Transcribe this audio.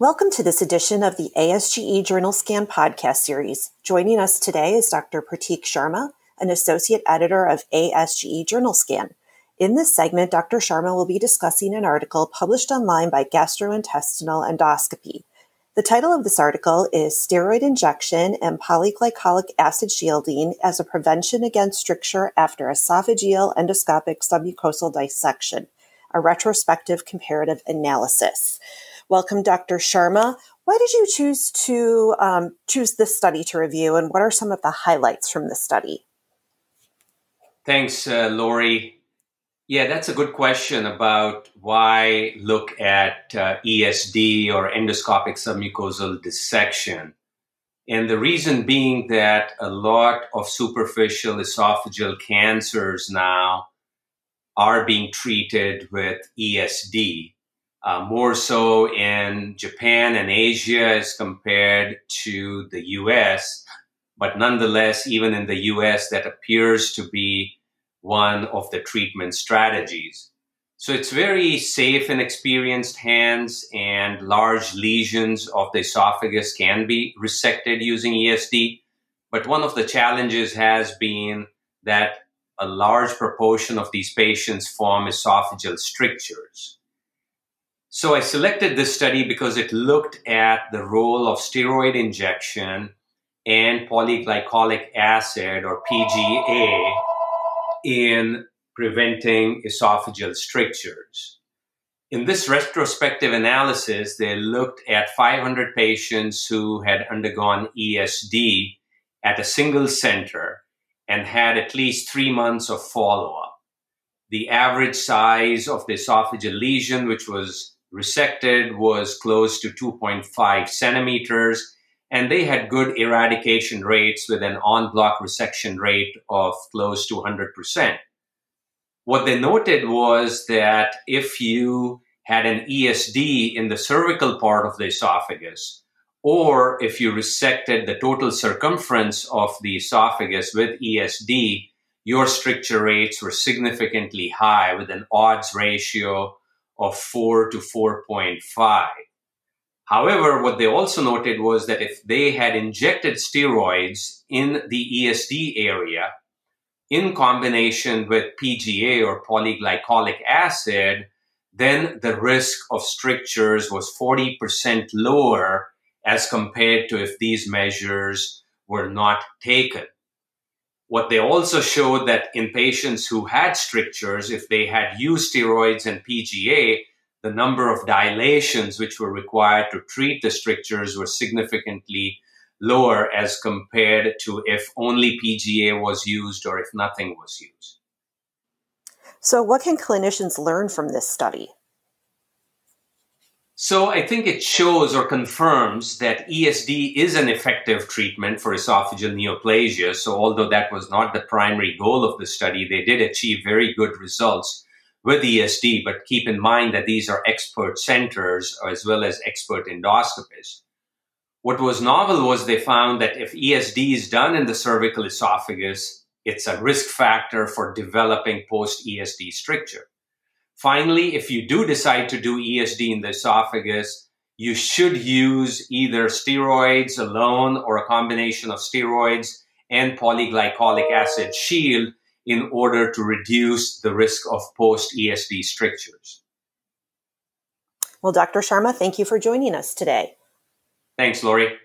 Welcome to this edition of the ASGE Journal Scan podcast series. Joining us today is Dr. Pratik Sharma, an associate editor of ASGE Journal Scan. In this segment, Dr. Sharma will be discussing an article published online by Gastrointestinal Endoscopy. The title of this article is Steroid Injection and Polyglycolic Acid Shielding as a Prevention Against Stricture After Esophageal Endoscopic Submucosal Dissection, a retrospective comparative analysis. Welcome, Dr. Sharma. Why did you choose to um, choose this study to review, and what are some of the highlights from the study? Thanks, uh, Lori. Yeah, that's a good question about why look at uh, ESD or endoscopic submucosal dissection. And the reason being that a lot of superficial esophageal cancers now are being treated with ESD uh, more so in Japan and Asia as compared to the US. But nonetheless, even in the US, that appears to be one of the treatment strategies. So it's very safe in experienced hands, and large lesions of the esophagus can be resected using ESD. But one of the challenges has been that a large proportion of these patients form esophageal strictures. So I selected this study because it looked at the role of steroid injection and polyglycolic acid or PGA in preventing esophageal strictures. In this retrospective analysis, they looked at 500 patients who had undergone ESD at a single center and had at least three months of follow up. The average size of the esophageal lesion, which was resected was close to 2.5 centimeters, and they had good eradication rates with an en bloc resection rate of close to 100%. What they noted was that if you had an ESD in the cervical part of the esophagus, or if you resected the total circumference of the esophagus with ESD, your stricture rates were significantly high with an odds ratio of 4 to 4.5. However, what they also noted was that if they had injected steroids in the ESD area in combination with PGA or polyglycolic acid, then the risk of strictures was 40% lower as compared to if these measures were not taken. What they also showed that in patients who had strictures, if they had used steroids and PGA, the number of dilations which were required to treat the strictures were significantly lower as compared to if only PGA was used or if nothing was used. So, what can clinicians learn from this study? So I think it shows or confirms that ESD is an effective treatment for esophageal neoplasia. So although that was not the primary goal of the study, they did achieve very good results with ESD. But keep in mind that these are expert centers as well as expert endoscopists. What was novel was they found that if ESD is done in the cervical esophagus, it's a risk factor for developing post ESD stricture. Finally, if you do decide to do ESD in the esophagus, you should use either steroids alone or a combination of steroids and polyglycolic acid shield in order to reduce the risk of post ESD strictures. Well, Dr. Sharma, thank you for joining us today. Thanks, Lori.